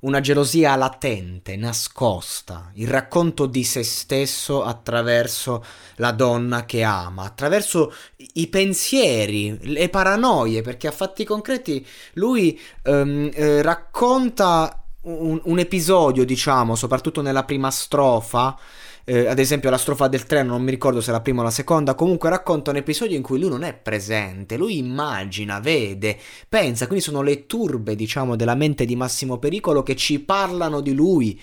Una gelosia latente, nascosta, il racconto di se stesso attraverso la donna che ama, attraverso i pensieri, le paranoie, perché a fatti concreti lui um, eh, racconta un, un episodio, diciamo, soprattutto nella prima strofa, eh, ad esempio la strofa del treno, non mi ricordo se è la prima o la seconda, comunque racconta un episodio in cui lui non è presente, lui immagina, vede, pensa, quindi sono le turbe, diciamo, della mente di Massimo Pericolo che ci parlano di lui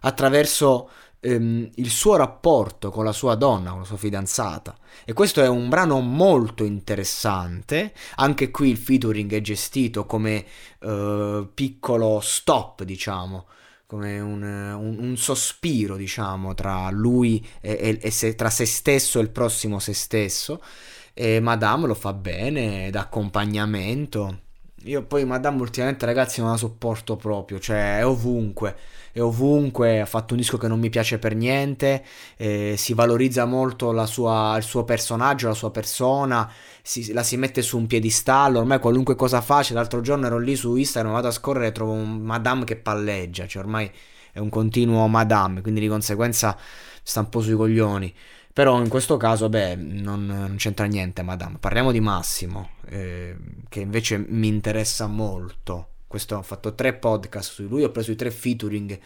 attraverso ehm, il suo rapporto con la sua donna, con la sua fidanzata. E questo è un brano molto interessante, anche qui il featuring è gestito come eh, piccolo stop, diciamo come un, un, un, sospiro, diciamo, tra lui e, e, se, tra se stesso e il prossimo se stesso. E Madame lo fa bene, d'accompagnamento. Io poi Madame ultimamente ragazzi non la sopporto proprio, cioè è ovunque, è ovunque, ha fatto un disco che non mi piace per niente, eh, si valorizza molto sua, il suo personaggio, la sua persona, si, la si mette su un piedistallo, ormai qualunque cosa faccia, l'altro giorno ero lì su Instagram, vado a scorrere e trovo un Madame che palleggia, cioè ormai è un continuo Madame, quindi di conseguenza sta un po' sui coglioni. Però in questo caso, beh, non, non c'entra niente, madame. Parliamo di Massimo, eh, che invece mi interessa molto. Questo ho fatto tre podcast su lui, ho preso i tre featuring.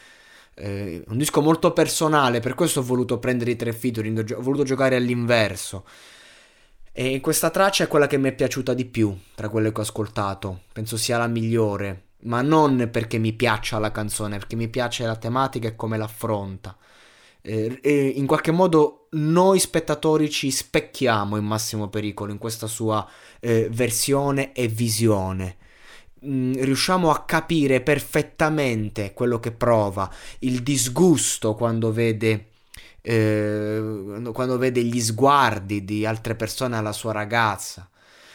Eh, un disco molto personale, per questo ho voluto prendere i tre featuring, ho voluto giocare all'inverso. E questa traccia è quella che mi è piaciuta di più tra quelle che ho ascoltato. Penso sia la migliore, ma non perché mi piaccia la canzone, perché mi piace la tematica e come l'affronta eh, in qualche modo noi spettatori ci specchiamo in massimo pericolo in questa sua eh, versione e visione. Mm, riusciamo a capire perfettamente quello che prova, il disgusto quando vede, eh, quando vede gli sguardi di altre persone alla sua ragazza,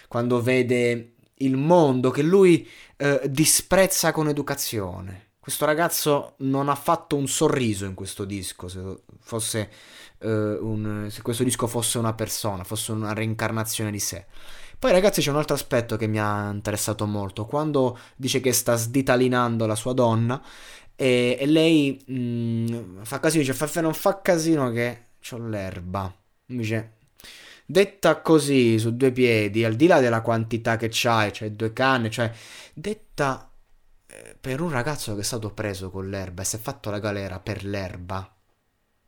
quando vede il mondo che lui eh, disprezza con educazione questo ragazzo non ha fatto un sorriso in questo disco, se, fosse, uh, un, se questo disco fosse una persona, fosse una reincarnazione di sé. Poi ragazzi c'è un altro aspetto che mi ha interessato molto, quando dice che sta sditalinando la sua donna e, e lei mh, mm, fa casino, dice Faffe non fa casino che ho l'erba. Dice, detta così su due piedi, al di là della quantità che c'hai, cioè due canne, cioè detta per un ragazzo che è stato preso con l'erba e si è fatto la galera per l'erba.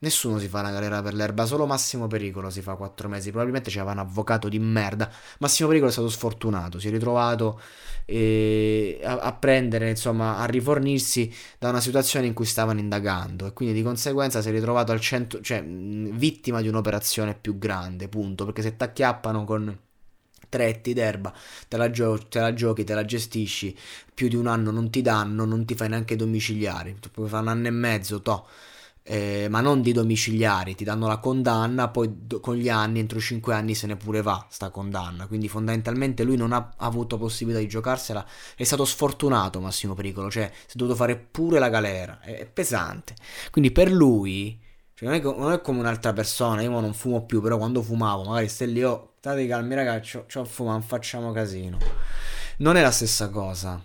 Nessuno si fa la galera per l'erba, solo Massimo Pericolo si fa quattro mesi. Probabilmente c'era un avvocato di merda. Massimo Pericolo è stato sfortunato, si è ritrovato eh, a, a, prendere, insomma, a rifornirsi da una situazione in cui stavano indagando e quindi di conseguenza si è ritrovato al centro, cioè vittima di un'operazione più grande, punto. Perché se t'acchiappano con tretti d'erba, te la, gio- te la giochi, te la gestisci, più di un anno non ti danno, non ti fai neanche domiciliari, tu puoi fare un anno e mezzo, to. Eh, ma non di domiciliari, ti danno la condanna, poi do- con gli anni, entro 5 anni se ne pure va sta condanna, quindi fondamentalmente lui non ha avuto possibilità di giocarsela, è stato sfortunato Massimo Pericolo, cioè si è dovuto fare pure la galera, è, è pesante, quindi per lui cioè, non, è, non, è, come un'altra persona, io non fumo più, però quando fumavo, magari stai lì, oh, state calmi ragazzi, ho, ho fumato, non facciamo casino. Non è la stessa cosa.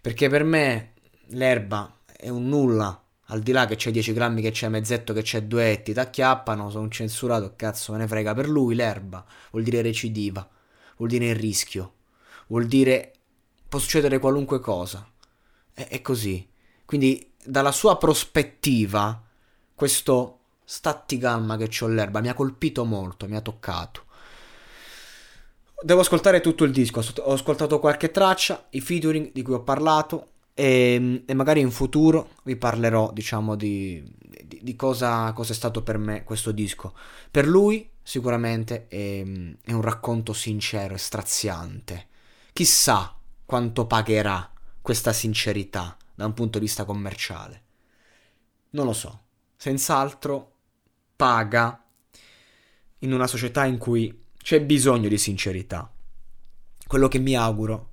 Perché per me l'erba è un nulla. Al di là che c'è 10 grammi, che c'è mezzetto, che c'è duetti, t'acchiappano, sono censurato, cazzo me ne frega. Per lui l'erba vuol dire recidiva, vuol dire il rischio, vuol dire può succedere qualunque cosa. È, è così. Quindi dalla sua prospettiva questo statti calma che c'ho l'erba mi ha colpito molto, mi ha toccato. devo ascoltare tutto il disco. Ho ascoltato qualche traccia, i featuring di cui ho parlato. E, e magari in futuro vi parlerò, diciamo, di, di, di cosa, cosa, è stato per me questo disco. Per lui, sicuramente, è, è un racconto sincero e straziante. Chissà quanto pagherà questa sincerità da un punto di vista commerciale. Non lo so. Senz'altro paga in una società in cui c'è bisogno di sincerità. Quello che mi auguro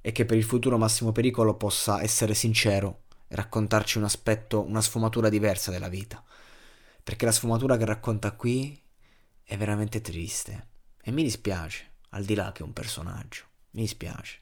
è che per il futuro Massimo Pericolo possa essere sincero e raccontarci un aspetto, una sfumatura diversa della vita. Perché la sfumatura che racconta qui è veramente triste. E mi dispiace, al di là che è un personaggio. Mi dispiace.